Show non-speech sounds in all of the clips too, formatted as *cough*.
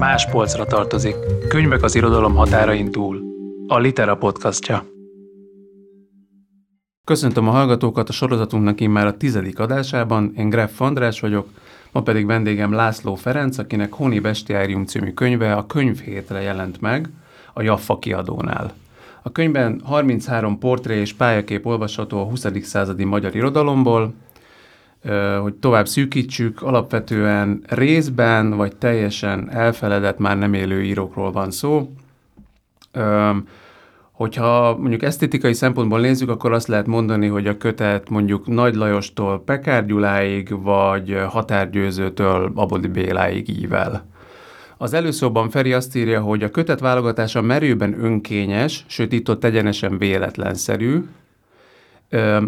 Más polcra tartozik. Könyvek az irodalom határain túl. A Litera podcastja. Köszöntöm a hallgatókat a sorozatunknak immár a tizedik adásában. Én Greff András vagyok, ma pedig vendégem László Ferenc, akinek Honi Bestiárium című könyve a könyvhétre jelent meg a Jaffa kiadónál. A könyvben 33 portré és pályakép olvasható a 20. századi magyar irodalomból, hogy tovább szűkítsük, alapvetően részben vagy teljesen elfeledett, már nem élő írókról van szó. Hogyha mondjuk esztétikai szempontból nézzük, akkor azt lehet mondani, hogy a kötet mondjuk Nagy Lajostól Pekár Gyuláig, vagy Határgyőzőtől Abodi Béláig ível. Az előszóban Feri azt írja, hogy a kötet válogatása merőben önkényes, sőt itt ott egyenesen véletlenszerű,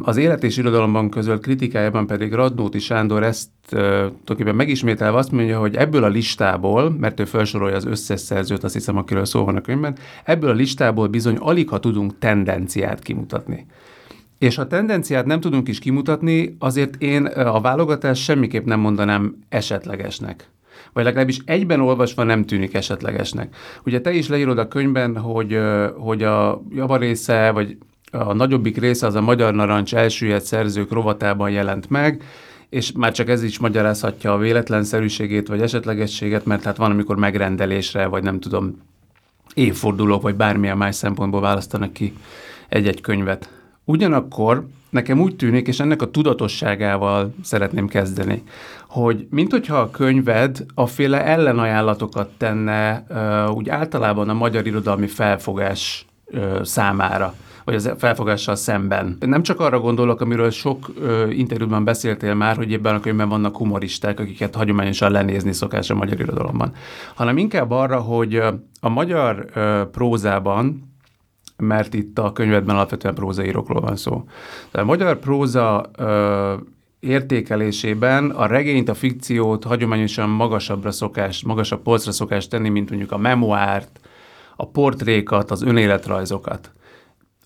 az élet és irodalomban közölt kritikájában pedig Radnóti Sándor ezt tulajdonképpen megismételve azt mondja, hogy ebből a listából, mert ő felsorolja az összes szerzőt, azt hiszem, akiről szó van a könyvben, ebből a listából bizony alig, ha tudunk tendenciát kimutatni. És ha tendenciát nem tudunk is kimutatni, azért én a válogatást semmiképp nem mondanám esetlegesnek vagy legalábbis egyben olvasva nem tűnik esetlegesnek. Ugye te is leírod a könyvben, hogy, hogy a javarésze, vagy a nagyobbik része az a Magyar Narancs elsüllyedt szerzők rovatában jelent meg, és már csak ez is magyarázhatja a véletlenszerűségét vagy esetlegességet, mert hát van, amikor megrendelésre, vagy nem tudom, évfordulók, vagy bármilyen más szempontból választanak ki egy-egy könyvet. Ugyanakkor nekem úgy tűnik, és ennek a tudatosságával szeretném kezdeni, hogy mint hogyha a könyved a féle ellenajánlatokat tenne úgy általában a magyar irodalmi felfogás számára vagy az felfogással szemben. Nem csak arra gondolok, amiről sok ö, interjúban beszéltél már, hogy ebben a könyvben vannak humoristák, akiket hagyományosan lenézni szokás a magyar irodalomban, hanem inkább arra, hogy a magyar ö, prózában mert itt a könyvedben alapvetően prózaírókról van szó. De a magyar próza ö, értékelésében a regényt, a fikciót hagyományosan magasabbra szokás, magasabb polcra szokás tenni, mint mondjuk a memoárt, a portrékat, az önéletrajzokat.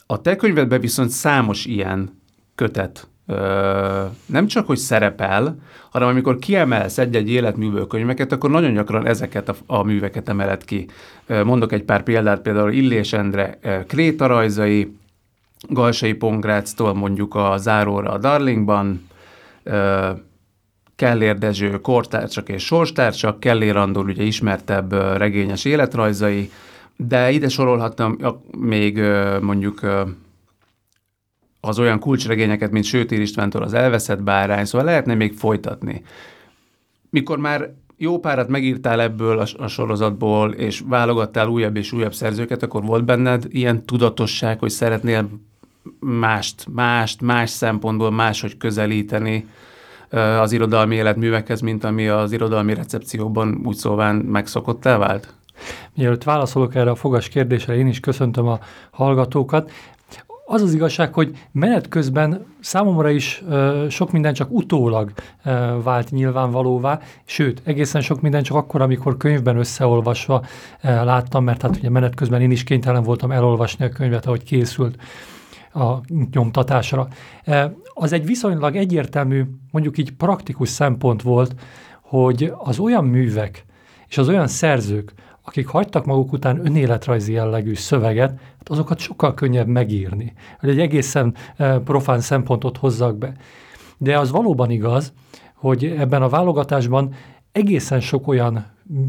A te könyvedben viszont számos ilyen kötet ö, nem csak, hogy szerepel, hanem amikor kiemelsz egy-egy életművő könyveket, akkor nagyon gyakran ezeket a, a műveket emeled ki. Mondok egy pár példát, például Illés Endre Kréta rajzai, Galsai Pongráctól mondjuk a Záróra a Darlingban, Kellér Dezső kortárcsak és sorstárcsak, Kellér Andor ugye ismertebb regényes életrajzai, de ide sorolhattam még mondjuk az olyan kulcsregényeket, mint Sőtér Istvántól az elveszett bárány, szóval lehetne még folytatni. Mikor már jó párat megírtál ebből a, a sorozatból, és válogattál újabb és újabb szerzőket, akkor volt benned ilyen tudatosság, hogy szeretnél mást, mást, más szempontból máshogy közelíteni az irodalmi életművekhez, mint ami az irodalmi recepcióban úgy szóván megszokottá vált? Mielőtt válaszolok erre a fogas kérdésre, én is köszöntöm a hallgatókat. Az az igazság, hogy menet közben számomra is ö, sok minden csak utólag ö, vált nyilvánvalóvá, sőt, egészen sok minden csak akkor, amikor könyvben összeolvasva ö, láttam, mert hát ugye menet közben én is kénytelen voltam elolvasni a könyvet, ahogy készült a nyomtatásra. Az egy viszonylag egyértelmű, mondjuk így praktikus szempont volt, hogy az olyan művek és az olyan szerzők, akik hagytak maguk után önéletrajzi jellegű szöveget, hát azokat sokkal könnyebb megírni, hogy egy egészen eh, profán szempontot hozzak be. De az valóban igaz, hogy ebben a válogatásban egészen sok olyan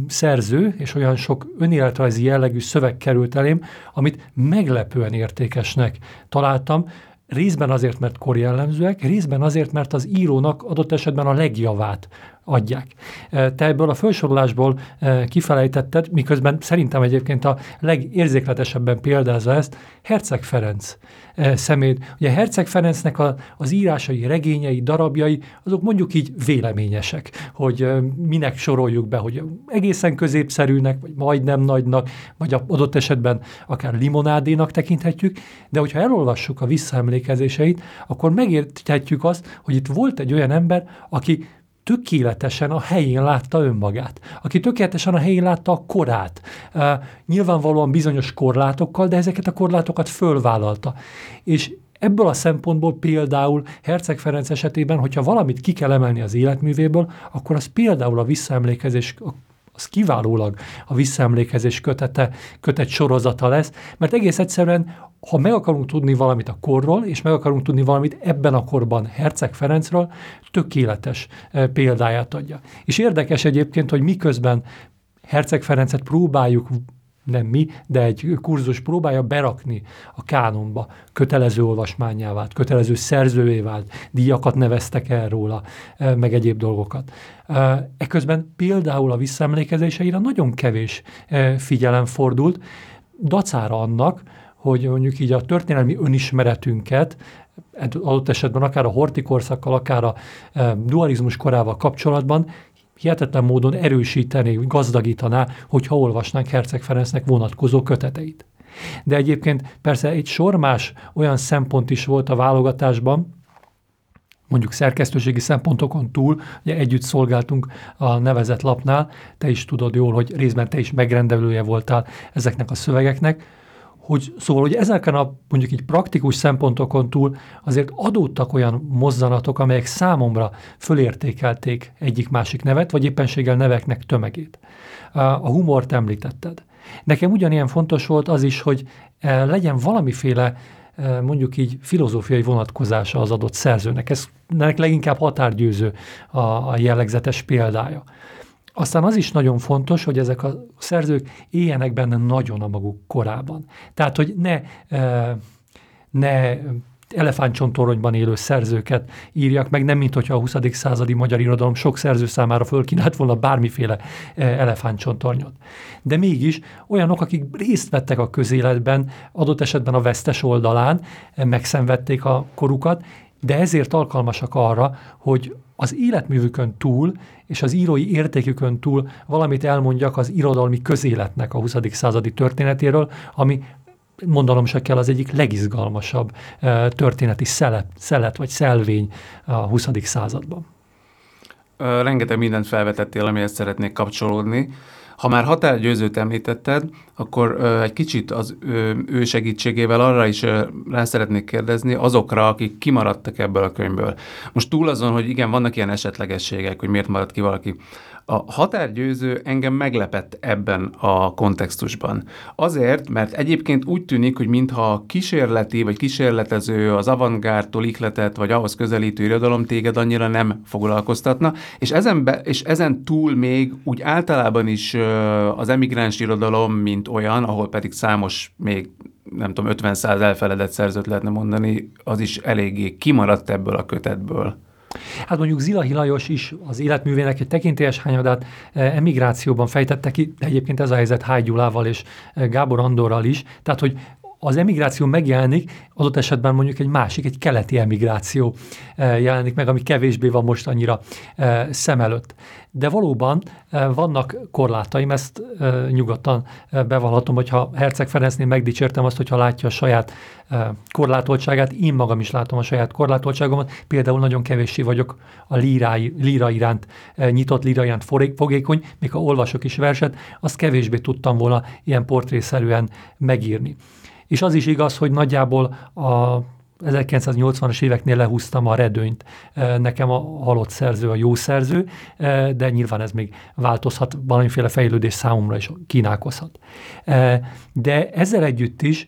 szerző és olyan sok önéletrajzi jellegű szöveg került elém, amit meglepően értékesnek találtam, részben azért, mert korjellemzőek, részben azért, mert az írónak adott esetben a legjavát adják. Te ebből a felsorolásból kifelejtetted, miközben szerintem egyébként a legérzékletesebben példázza ezt Herceg Ferenc szemét. Ugye Herceg Ferencnek a, az írásai, regényei, darabjai, azok mondjuk így véleményesek, hogy minek soroljuk be, hogy egészen középszerűnek, vagy majdnem nagynak, vagy adott esetben akár limonádénak tekinthetjük, de hogyha elolvassuk a visszaemlékezéseit, akkor megérthetjük azt, hogy itt volt egy olyan ember, aki tökéletesen a helyén látta önmagát, aki tökéletesen a helyén látta a korát, uh, nyilvánvalóan bizonyos korlátokkal, de ezeket a korlátokat fölvállalta. És Ebből a szempontból például Herceg Ferenc esetében, hogyha valamit ki kell emelni az életművéből, akkor az például a visszaemlékezés az kiválólag a visszaemlékezés kötete, kötet sorozata lesz, mert egész egyszerűen, ha meg akarunk tudni valamit a korról, és meg akarunk tudni valamit ebben a korban Herceg Ferencről, tökéletes e, példáját adja. És érdekes egyébként, hogy miközben Herceg Ferencet próbáljuk nem mi, de egy kurzus próbálja berakni a kánonba. Kötelező olvasmányá vált, kötelező szerzővé vált, díjakat neveztek el róla, e, meg egyéb dolgokat. E, eközben például a visszaemlékezéseire nagyon kevés e, figyelem fordult, dacára annak, hogy mondjuk így a történelmi önismeretünket adott esetben akár a hortikorszakkal, akár a dualizmus korával kapcsolatban hihetetlen módon erősíteni, gazdagítaná, hogyha olvasnánk Herceg Ferencnek vonatkozó köteteit. De egyébként persze egy sor más olyan szempont is volt a válogatásban, mondjuk szerkesztőségi szempontokon túl, ugye együtt szolgáltunk a nevezett lapnál, te is tudod jól, hogy részben te is megrendelője voltál ezeknek a szövegeknek, hogy szóval, hogy ezeken a mondjuk így praktikus szempontokon túl azért adódtak olyan mozzanatok, amelyek számomra fölértékelték egyik-másik nevet, vagy éppenséggel neveknek tömegét. A humort említetted. Nekem ugyanilyen fontos volt az is, hogy e, legyen valamiféle e, mondjuk így filozófiai vonatkozása az adott szerzőnek. Ez leginkább határgyőző a, a jellegzetes példája. Aztán az is nagyon fontos, hogy ezek a szerzők éljenek benne nagyon a maguk korában. Tehát, hogy ne, ne elefántcsontoronyban élő szerzőket írjak meg, nem mint hogyha a 20. századi magyar irodalom sok szerző számára fölkínált volna bármiféle elefántcsontornyot. De mégis olyanok, akik részt vettek a közéletben, adott esetben a vesztes oldalán, megszenvedték a korukat, de ezért alkalmasak arra, hogy az életművükön túl és az írói értékükön túl valamit elmondjak az irodalmi közéletnek a 20. századi történetéről, ami mondanom se kell, az egyik legizgalmasabb történeti szelet, szelet vagy szelvény a 20. században. Rengeteg mindent felvetettél, amihez szeretnék kapcsolódni. Ha már határgyőzőt említetted, akkor egy kicsit az ő segítségével arra is rá szeretnék kérdezni azokra, akik kimaradtak ebből a könyvből. Most túl azon, hogy igen, vannak ilyen esetlegességek, hogy miért maradt ki valaki. A határgyőző engem meglepett ebben a kontextusban. Azért, mert egyébként úgy tűnik, hogy mintha kísérleti vagy kísérletező az avantgártól ihletett vagy ahhoz közelítő irodalom téged annyira nem foglalkoztatna, és ezen, be, és ezen túl még úgy általában is az emigráns irodalom, mint olyan, ahol pedig számos még nem tudom, 50 száz elfeledett szerzőt lehetne mondani, az is eléggé kimaradt ebből a kötetből. Hát mondjuk Zilahi Lajos is az életművének egy tekintélyes hányadát eh, emigrációban fejtette ki, de egyébként ez a helyzet Hágy Gyulával és eh, Gábor Andorral is, tehát hogy az emigráció megjelenik, adott esetben mondjuk egy másik, egy keleti emigráció eh, jelenik meg, ami kevésbé van most annyira szem előtt de valóban eh, vannak korlátaim, ezt eh, nyugodtan eh, bevallhatom, hogyha Herceg Ferencnél megdicsértem azt, hogyha látja a saját korlátoltságát, én magam is látom a saját korlátoltságomat, például nagyon kevéssé vagyok a lírái, líra iránt, nyitott líra iránt fogékony, még ha olvasok is verset, azt kevésbé tudtam volna ilyen portrészerűen megírni. És az is igaz, hogy nagyjából a 1980-as éveknél lehúztam a redőnyt. Nekem a halott szerző a jó szerző, de nyilván ez még változhat, valamiféle fejlődés számomra is kínálkozhat. De ezzel együtt is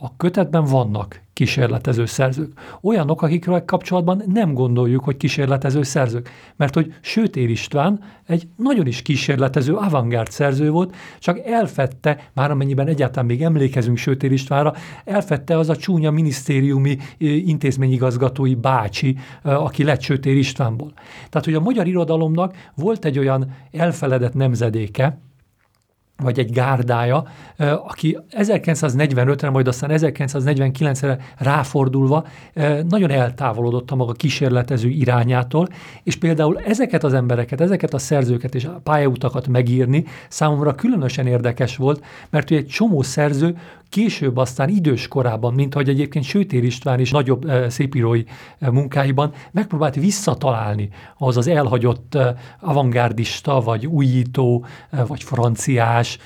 a kötetben vannak kísérletező szerzők. Olyanok, akikről kapcsolatban nem gondoljuk, hogy kísérletező szerzők. Mert hogy Sőtér István egy nagyon is kísérletező avantgárd szerző volt, csak elfette, már amennyiben egyáltalán még emlékezünk Sőtér Istvánra, elfette az a csúnya minisztériumi intézményigazgatói bácsi, aki lett Sőtér Istvánból. Tehát, hogy a magyar irodalomnak volt egy olyan elfeledett nemzedéke, vagy egy gárdája, aki 1945-re, majd aztán 1949-re ráfordulva nagyon eltávolodott a maga kísérletező irányától, és például ezeket az embereket, ezeket a szerzőket és a pályautakat megírni számomra különösen érdekes volt, mert egy csomó szerző később aztán idős korában, mint hogy egyébként Sőtér István is nagyobb e, szépírói e, munkáiban megpróbált visszatalálni az az elhagyott e, avantgárdista, vagy újító, vagy franciás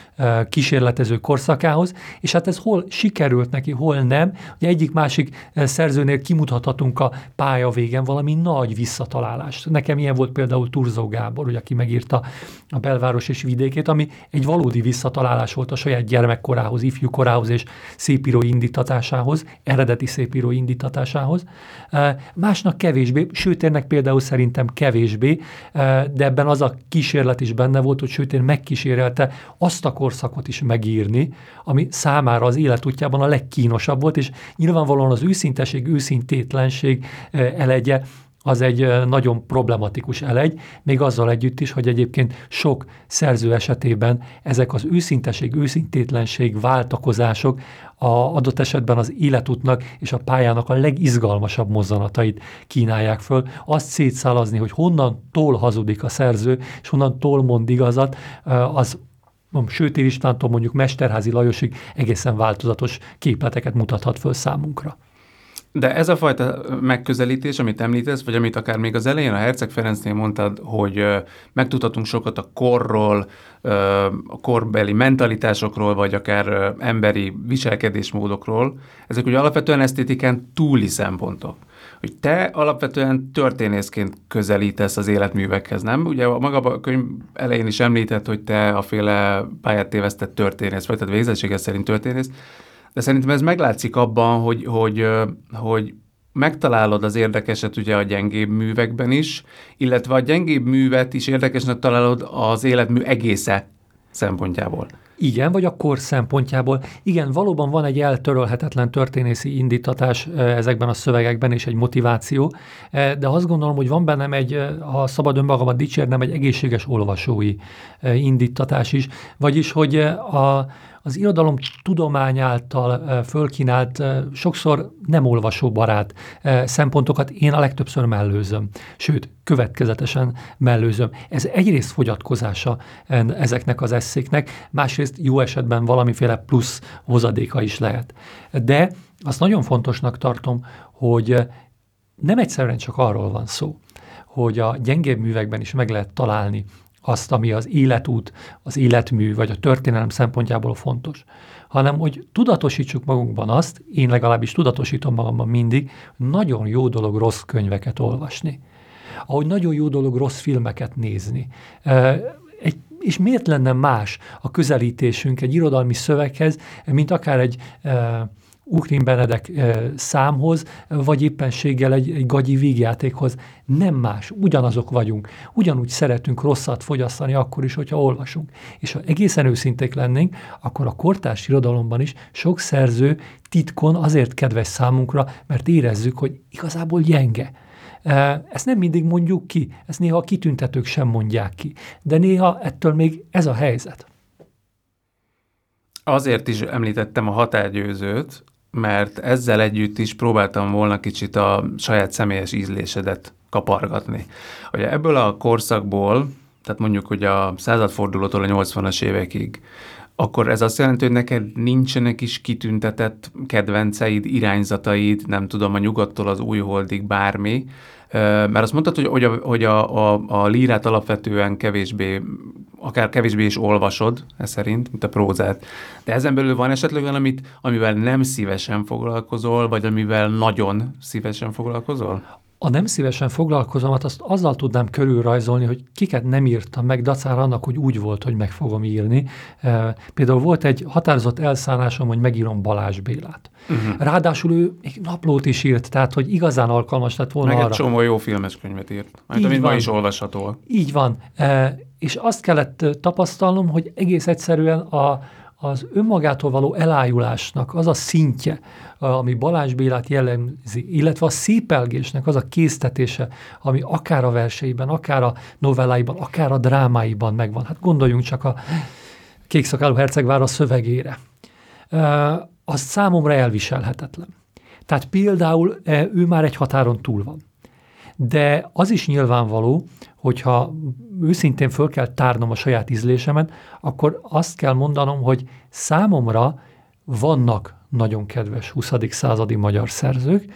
kísérletező korszakához, és hát ez hol sikerült neki, hol nem. Ugye egyik-másik szerzőnél kimutathatunk a pálya végen valami nagy visszatalálást. Nekem ilyen volt például Turzó Gábor, ugye, aki megírta a belváros és vidékét, ami egy valódi visszatalálás volt a saját gyermekkorához, ifjúkorához és szépíró indítatásához, eredeti szépíró indítatásához. Másnak kevésbé, sőt, ennek például szerintem kevésbé, de ebben az a kísérlet is benne volt, hogy sőt, megkísérelte azt a korszakot is megírni, ami számára az életútjában a legkínosabb volt, és nyilvánvalóan az őszinteség, őszintétlenség elegye az egy nagyon problematikus elegy, még azzal együtt is, hogy egyébként sok szerző esetében ezek az őszinteség, őszintétlenség, váltakozások a adott esetben az életútnak és a pályának a legizgalmasabb mozzanatait kínálják föl. Azt szétszálazni, hogy honnan tól hazudik a szerző, és honnan tól mond igazat, az Sőtér Istvántól mondjuk Mesterházi Lajosig egészen változatos képleteket mutathat föl számunkra. De ez a fajta megközelítés, amit említesz, vagy amit akár még az elején a Herceg Ferencnél mondtad, hogy megtudhatunk sokat a korról, a korbeli mentalitásokról, vagy akár emberi viselkedésmódokról, ezek ugye alapvetően esztétikán túli szempontok. Hogy te alapvetően történészként közelítesz az életművekhez, nem? Ugye a maga a könyv elején is említett, hogy te a féle pályát tévesztett történész, vagy tehát végzettséges szerint történész, de szerintem ez meglátszik abban, hogy, hogy, hogy megtalálod az érdekeset ugye a gyengébb művekben is, illetve a gyengébb művet is érdekesnek találod az életmű egésze szempontjából. Igen, vagy a kor szempontjából. Igen, valóban van egy eltörölhetetlen történészi indítatás ezekben a szövegekben, és egy motiváció, de azt gondolom, hogy van bennem egy, ha szabad önmagamat dicsérnem, egy egészséges olvasói indítatás is, vagyis, hogy a, az irodalom tudomány által fölkínált, sokszor nem olvasóbarát szempontokat én a legtöbbször mellőzöm. Sőt, következetesen mellőzöm. Ez egyrészt fogyatkozása ezeknek az eszéknek, másrészt jó esetben valamiféle plusz hozadéka is lehet. De azt nagyon fontosnak tartom, hogy nem egyszerűen csak arról van szó, hogy a gyengébb művekben is meg lehet találni azt, ami az életút, az életmű, vagy a történelem szempontjából fontos, hanem hogy tudatosítsuk magunkban azt, én legalábbis tudatosítom magamban mindig, nagyon jó dolog rossz könyveket olvasni. Ahogy nagyon jó dolog rossz filmeket nézni. Egy és miért lenne más a közelítésünk egy irodalmi szöveghez, mint akár egy Ukrin Benedek számhoz, vagy éppenséggel egy, egy gagyi vígjátékhoz. Nem más, ugyanazok vagyunk. Ugyanúgy szeretünk rosszat fogyasztani akkor is, hogyha olvasunk. És ha egészen őszinték lennénk, akkor a kortárs irodalomban is sok szerző titkon azért kedves számunkra, mert érezzük, hogy igazából gyenge. Ezt nem mindig mondjuk ki, ezt néha a kitüntetők sem mondják ki, de néha ettől még ez a helyzet. Azért is említettem a határgyőzőt, mert ezzel együtt is próbáltam volna kicsit a saját személyes ízlésedet kapargatni. Ugye ebből a korszakból, tehát mondjuk, hogy a századfordulótól a 80-as évekig, akkor ez azt jelenti, hogy neked nincsenek is kitüntetett kedvenceid, irányzataid, nem tudom, a nyugattól az újholdig bármi, mert azt mondtad, hogy, hogy, a, hogy a, a, a lírát alapvetően kevésbé, akár kevésbé is olvasod, ez szerint, mint a prózát. De ezen belül van esetleg olyan, amit, amivel nem szívesen foglalkozol, vagy amivel nagyon szívesen foglalkozol? A nem szívesen foglalkozomat azt azzal tudnám körülrajzolni, hogy kiket nem írtam meg, dacára annak, hogy úgy volt, hogy meg fogom írni. E, például volt egy határozott elszállásom, hogy megírom Balázs Bélát. Uh-huh. Ráadásul ő még naplót is írt, tehát hogy igazán alkalmas lett volna meg arra. egy csomó jó filmes könyvet írt, amit, amit ma is olvasható. Így van. E, és azt kellett tapasztalnom, hogy egész egyszerűen a, az önmagától való elájulásnak az a szintje, ami Balázs Bélát jellemzi, illetve a szépelgésnek az a késztetése, ami akár a verseiben, akár a novelláiban, akár a drámáiban megvan. Hát gondoljunk csak a Kékszakáló hercegvára szövegére. Az számomra elviselhetetlen. Tehát például ő már egy határon túl van. De az is nyilvánvaló, hogyha őszintén föl kell tárnom a saját ízlésemet, akkor azt kell mondanom, hogy számomra vannak nagyon kedves 20. századi magyar szerzők,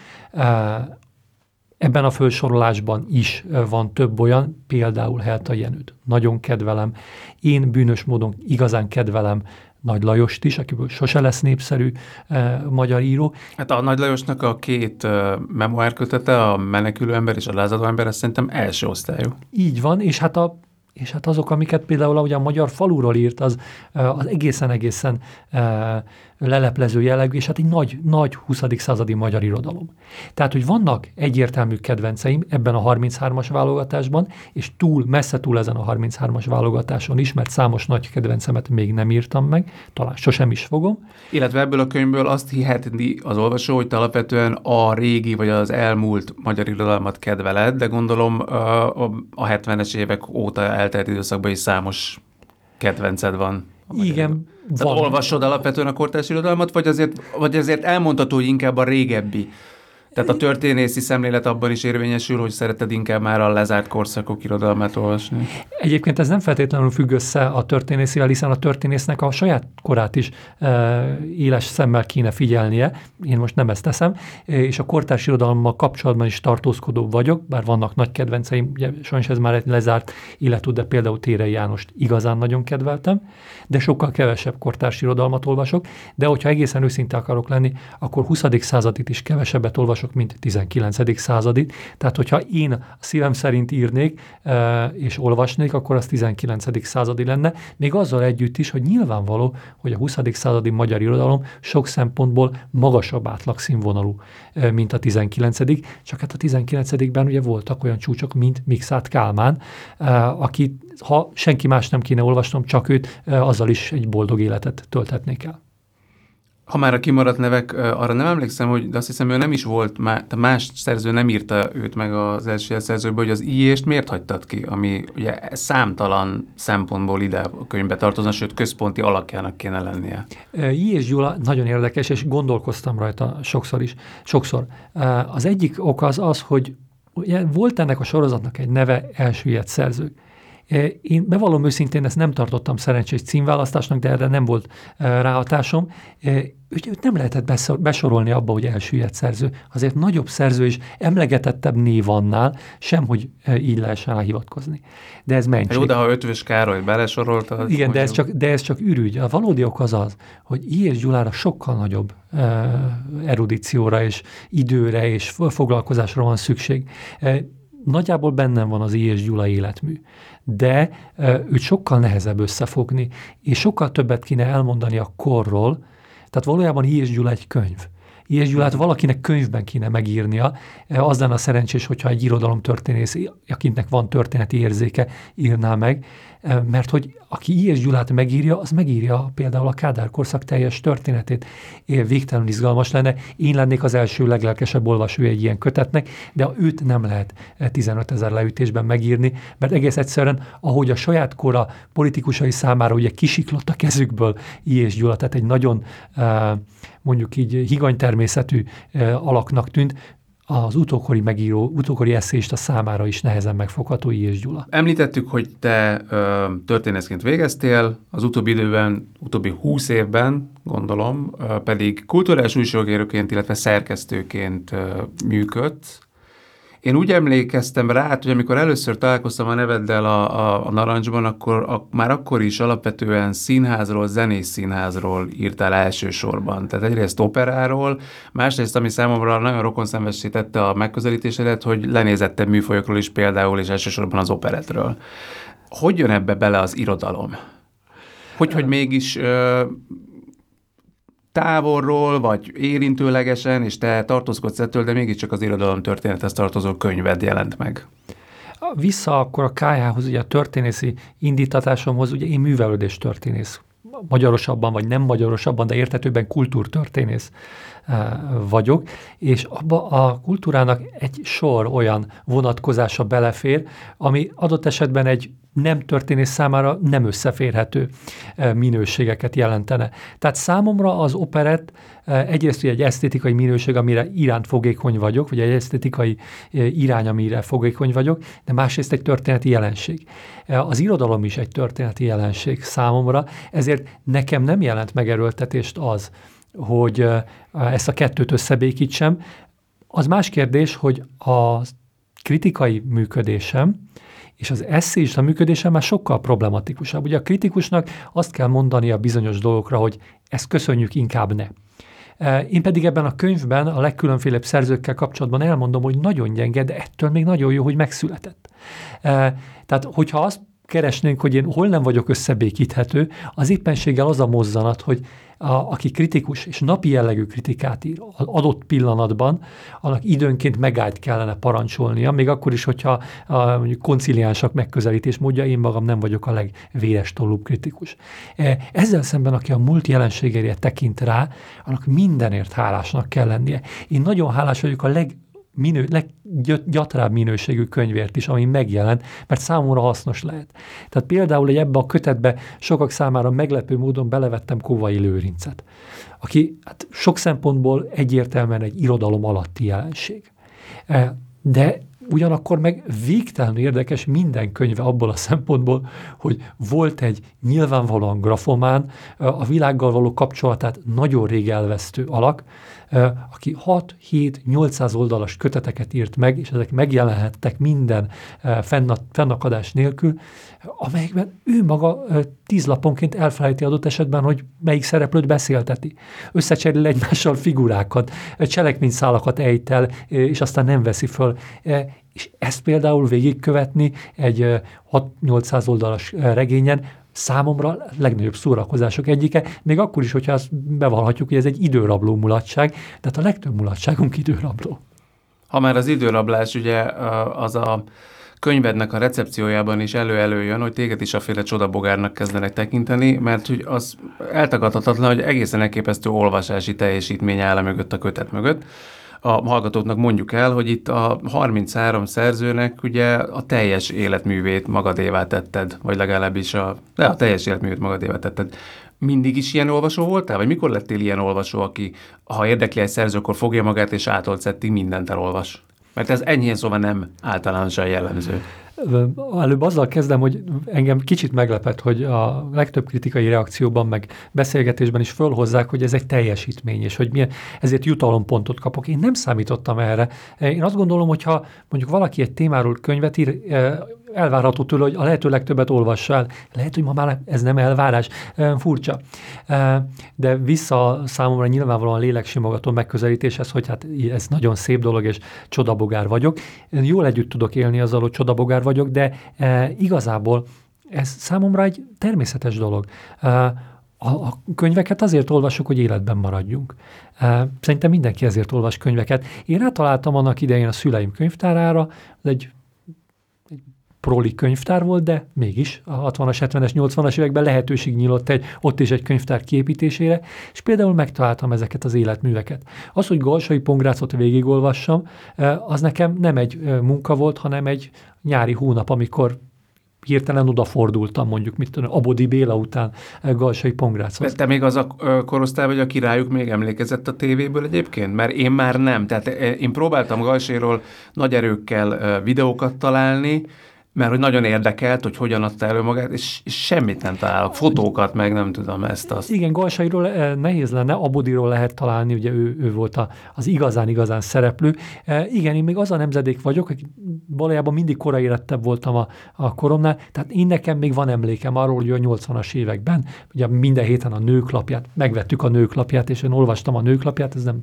Ebben a felsorolásban is van több olyan, például Helta Jenőt. Nagyon kedvelem. Én bűnös módon igazán kedvelem nagy Lajost is, akiből sose lesz népszerű eh, magyar író. Hát a Nagy Lajosnak a két uh, memoárkötete, a menekülő ember és a lázadó ember, ez szerintem első osztályú. Így van, és hát a és hát azok, amiket például ugye a magyar faluról írt, az, az egészen-egészen leleplező jellegű, és hát egy nagy, nagy 20. századi magyar irodalom. Tehát, hogy vannak egyértelmű kedvenceim ebben a 33-as válogatásban, és túl, messze túl ezen a 33-as válogatáson is, mert számos nagy kedvencemet még nem írtam meg, talán sosem is fogom. Illetve ebből a könyvből azt hihetni az olvasó, hogy te alapvetően a régi vagy az elmúlt magyar irodalmat kedveled, de gondolom a 70-es évek óta eltelt időszakban is számos kedvenced van. Igen, tehát olvasod alapvetően a kortárs irodalmat, vagy azért, vagy azért elmondható, hogy inkább a régebbi tehát a történészi szemlélet abban is érvényesül, hogy szereted inkább már a lezárt korszakok irodalmát olvasni. Egyébként ez nem feltétlenül függ össze a történészivel, hiszen a történésznek a saját korát is e, éles szemmel kéne figyelnie. Én most nem ezt teszem, és a kortárs irodalommal kapcsolatban is tartózkodó vagyok, bár vannak nagy kedvenceim, ugye sajnos ez már egy lezárt illető, de például Tére Jánost igazán nagyon kedveltem, de sokkal kevesebb kortárs irodalmat olvasok, de hogyha egészen őszinte akarok lenni, akkor 20. századit is kevesebbet olvasok, mások, mint 19. századit. Tehát, hogyha én a szívem szerint írnék e, és olvasnék, akkor az 19. századi lenne, még azzal együtt is, hogy nyilvánvaló, hogy a 20. századi magyar irodalom sok szempontból magasabb átlagszínvonalú, e, mint a 19. Csak hát a 19-ben ugye voltak olyan csúcsok, mint Mixát Kálmán, e, aki, ha senki más nem kéne olvasnom, csak őt, azzal is egy boldog életet tölthetnék el. Ha már a kimaradt nevek, arra nem emlékszem, hogy de azt hiszem, ő nem is volt, más szerző nem írta őt meg az első szerzőből, hogy az ilyést miért hagytad ki, ami ugye számtalan szempontból ide a könyvbe tartozna, sőt központi alakjának kéne lennie. I. és Gyula nagyon érdekes, és gondolkoztam rajta sokszor is. Sokszor. Az egyik ok az az, hogy volt ennek a sorozatnak egy neve elsüllyedt szerzők. Én bevallom őszintén, ezt nem tartottam szerencsés címválasztásnak, de erre nem volt ráhatásom. Úgy, őt nem lehetett besorolni abba, hogy elsüllyedt szerző. Azért nagyobb szerző és emlegetettebb név annál, sem, hogy így lehessen hivatkozni. De ez mentség. Jó, de ha Ötvös Károly belesorolta... Igen, de ez, csak, de ez csak ürügy. A valódi ok az az, hogy I. és Gyulára sokkal nagyobb erudícióra és időre és foglalkozásra van szükség. Nagyjából bennem van az I. és Gyula életmű de őt sokkal nehezebb összefogni, és sokkal többet kéne elmondani a korról, tehát valójában I. és Gyula egy könyv. I. és Gyulát valakinek könyvben kéne megírnia, az lenne a szerencsés, hogyha egy irodalomtörténész, akinek van történeti érzéke, írná meg, mert hogy aki I. Gyulát megírja, az megírja például a Kádár korszak teljes történetét. Végtelenül izgalmas lenne. Én lennék az első leglelkesebb olvasója egy ilyen kötetnek, de őt nem lehet 15 ezer leütésben megírni, mert egész egyszerűen, ahogy a saját kora politikusai számára ugye kisiklott a kezükből I. Gyula, tehát egy nagyon mondjuk így higany természetű alaknak tűnt, az utókori megíró, utókori eszést a számára is nehezen megfogható és Gyula. Említettük, hogy te ö, történészként végeztél, az utóbbi időben, utóbbi húsz évben, gondolom, ö, pedig kulturális újságíróként, illetve szerkesztőként ö, működsz. Én úgy emlékeztem rá, hogy amikor először találkoztam a neveddel a, a, a Narancsban, akkor a, már akkor is alapvetően színházról, zenés színházról írtál elsősorban. Tehát egyrészt operáról, másrészt, ami számomra nagyon rokon tette a megközelítésedet, hogy lenézettebb műfajokról is például, és elsősorban az operetről. Hogy jön ebbe bele az irodalom? Hogy, hogy mégis távolról, vagy érintőlegesen, és te tartózkodsz ettől, de mégiscsak az irodalom történethez tartozó könyved jelent meg. Vissza akkor a KH-hoz, ugye a történészi indítatásomhoz, ugye én művelődés történész magyarosabban, vagy nem magyarosabban, de értetőben kultúrtörténész vagyok, és abba a kultúrának egy sor olyan vonatkozása belefér, ami adott esetben egy nem történés számára nem összeférhető eh, minőségeket jelentene. Tehát számomra az operett eh, egyrészt egy esztétikai minőség, amire iránt fogékony vagyok, vagy egy esztétikai irány, amire fogékony vagyok, de másrészt egy történeti jelenség. Az irodalom is egy történeti jelenség számomra, ezért nekem nem jelent megerőltetést az, hogy ezt a kettőt összebékítsem. Az más kérdés, hogy a kritikai működésem és az eszéista működése már sokkal problematikusabb. Ugye a kritikusnak azt kell mondani a bizonyos dolgokra, hogy ezt köszönjük, inkább ne. Én pedig ebben a könyvben a legkülönfélebb szerzőkkel kapcsolatban elmondom, hogy nagyon gyenge, de ettől még nagyon jó, hogy megszületett. Tehát, hogyha azt keresnénk, hogy én hol nem vagyok összebékíthető, az éppenséggel az a mozzanat, hogy a, aki kritikus és napi jellegű kritikát ír az adott pillanatban, annak időnként megállt kellene parancsolnia, még akkor is, hogyha a, mondjuk konciliánsak megközelítés módja, én magam nem vagyok a legvéres tollúbb kritikus. E, ezzel szemben, aki a múlt jelenségére tekint rá, annak mindenért hálásnak kell lennie. Én nagyon hálás vagyok a leg minő, leggyatrább minőségű könyvért is, ami megjelent, mert számomra hasznos lehet. Tehát például egy ebbe a kötetbe sokak számára meglepő módon belevettem Kovai Lőrincet, aki hát sok szempontból egyértelműen egy irodalom alatti jelenség. E, de ugyanakkor meg végtelenül érdekes minden könyve abból a szempontból, hogy volt egy nyilvánvalóan grafomán, a világgal való kapcsolatát nagyon rég elvesztő alak, aki 6-7-800 oldalas köteteket írt meg, és ezek megjelenhettek minden fennakadás nélkül, amelyekben ő maga tíz laponként elfelejti adott esetben, hogy melyik szereplőt beszélteti. Összecserél egymással figurákat, cselekményszálakat ejt el, és aztán nem veszi föl. És ezt például végigkövetni egy 6-800 oldalas regényen számomra legnagyobb szórakozások egyike, még akkor is, hogyha azt bevallhatjuk, hogy ez egy időrabló mulatság, de hát a legtöbb mulatságunk időrabló. Ha már az időrablás, ugye az a könyvednek a recepciójában is elő-előjön, hogy téged is a féle csodabogárnak kezdenek tekinteni, mert hogy az eltagadhatatlan, hogy egészen elképesztő olvasási teljesítmény áll mögött a kötet mögött a hallgatóknak mondjuk el, hogy itt a 33 szerzőnek ugye a teljes életművét magadévá tetted, vagy legalábbis a, de a teljes életművét magadévá tetted. Mindig is ilyen olvasó voltál, vagy mikor lettél ilyen olvasó, aki ha érdekli egy szerző, akkor fogja magát és átolcettig mindent elolvas? Mert ez enyhén szóval nem általánosan jellemző. Előbb azzal kezdem, hogy engem kicsit meglepett, hogy a legtöbb kritikai reakcióban, meg beszélgetésben is fölhozzák, hogy ez egy teljesítmény, és hogy milyen, ezért jutalompontot kapok. Én nem számítottam erre. Én azt gondolom, hogy ha mondjuk valaki egy témáról könyvet ír, elvárható tőle, hogy a lehető legtöbbet olvassa el. Lehet, hogy ma már ez nem elvárás, furcsa. De vissza számomra nyilvánvalóan léleksimogató megközelítéshez, hogy hát ez nagyon szép dolog, és csodabogár vagyok. Jól együtt tudok élni azzal, hogy csodabogár vagyok, de igazából ez számomra egy természetes dolog. A, a könyveket azért olvasok, hogy életben maradjunk. Szerintem mindenki ezért olvas könyveket. Én rátaláltam annak idején a szüleim könyvtárára, egy proli könyvtár volt, de mégis a 60-as, 70-es, 80-as években lehetőség nyílt egy, ott is egy könyvtár kiépítésére, és például megtaláltam ezeket az életműveket. Az, hogy Galsai Pongrácot végigolvassam, az nekem nem egy munka volt, hanem egy nyári hónap, amikor hirtelen odafordultam mondjuk, mit tudom, Abodi Béla után Galsai Pongráchoz. Te még az a korosztály vagy, a királyuk még emlékezett a tévéből egyébként? Mert én már nem. Tehát én próbáltam Galsairól nagy erőkkel videókat találni, mert hogy nagyon érdekelt, hogy hogyan adta elő magát, és, és semmit nem találok, fotókat meg nem tudom ezt azt. Igen, Galsairól eh, nehéz lenne, Abodiról lehet találni, ugye ő, ő volt a, az igazán-igazán szereplő. E, igen, én még az a nemzedék vagyok, hogy valójában mindig korai életebb voltam a, a koromnál, tehát én nekem még van emlékem arról, hogy a 80-as években, ugye minden héten a nőklapját, megvettük a nőklapját, és én olvastam a nőklapját, ez nem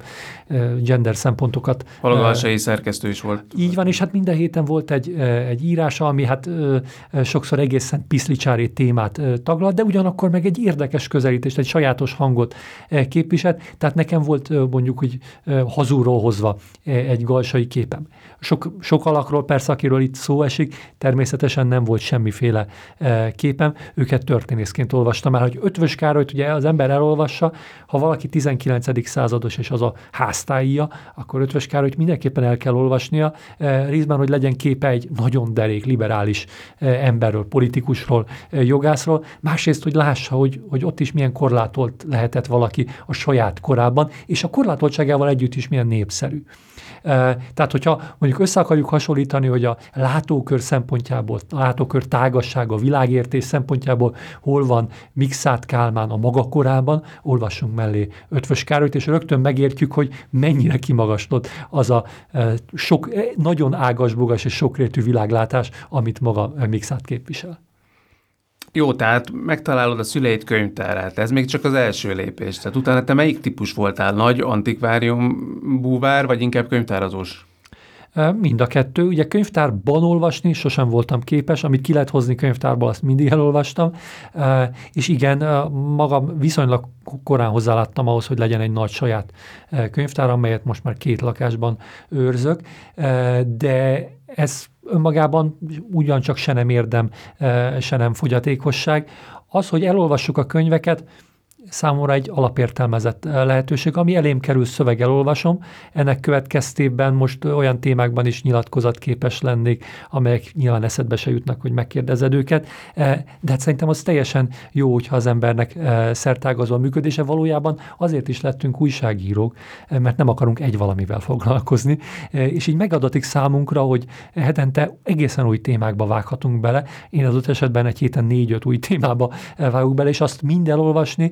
e, gender szempontokat. E, szerkesztő is volt. Így van, és hát minden héten volt egy, egy írása, ami hát ö, sokszor egészen piszlicsári témát ö, taglalt, de ugyanakkor meg egy érdekes közelítést, egy sajátos hangot ö, képviselt, tehát nekem volt ö, mondjuk, hogy ö, hazúról hozva ö, egy galsai képem. Sok, sok alakról persze, akiről itt szó esik, természetesen nem volt semmiféle ö, képem, őket történészként olvastam el, hogy Ötvös Károlyt ugye az ember elolvassa, ha valaki 19. százados és az a háztáija, akkor Ötvös Károlyt mindenképpen el kell olvasnia, részben, hogy legyen képe egy nagyon derék, liberális liberális emberről, politikusról, jogászról, másrészt, hogy lássa, hogy, hogy ott is milyen korlátolt lehetett valaki a saját korában, és a korlátoltságával együtt is milyen népszerű. Tehát, hogyha mondjuk össze akarjuk hasonlítani, hogy a látókör szempontjából, a látókör tágassága, a világértés szempontjából hol van Mixát Kálmán a maga korában, olvassunk mellé Ötvös Károlyt, és rögtön megértjük, hogy mennyire kimagaslott az a sok, nagyon ágasbogas és sokrétű világlátás, amit maga Mixát képvisel. Jó, tehát megtalálod a szüleid könyvtárát, ez még csak az első lépés. Tehát utána te melyik típus voltál? Nagy antikvárium búvár, vagy inkább könyvtárazós? Mind a kettő. Ugye könyvtárban olvasni sosem voltam képes, amit ki lehet hozni könyvtárból, azt mindig elolvastam. És igen, magam viszonylag korán hozzáláttam ahhoz, hogy legyen egy nagy saját könyvtár, amelyet most már két lakásban őrzök. De ez önmagában ugyancsak se nem érdem, se nem fogyatékosság. Az, hogy elolvassuk a könyveket, számomra egy alapértelmezett lehetőség, ami elém kerül szöveg elolvasom, ennek következtében most olyan témákban is nyilatkozatképes lennék, amelyek nyilván eszedbe se jutnak, hogy megkérdezed őket, de hát szerintem az teljesen jó, hogyha az embernek szertágazó a működése. Valójában azért is lettünk újságírók, mert nem akarunk egy valamivel foglalkozni, és így megadatik számunkra, hogy hetente egészen új témákba vághatunk bele. Én az esetben egy héten négy-öt új témába vágunk bele, és azt mind elolvasni,